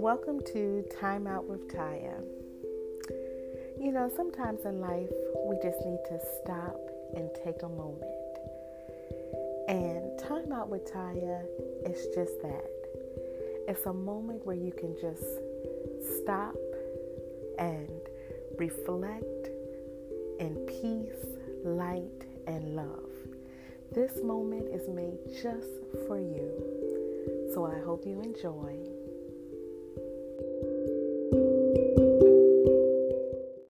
welcome to Time Out with Taya. You know, sometimes in life we just need to stop and take a moment. And Time Out with Taya is just that. It's a moment where you can just stop and reflect in peace, light, and love. This moment is made just for you. So I hope you enjoy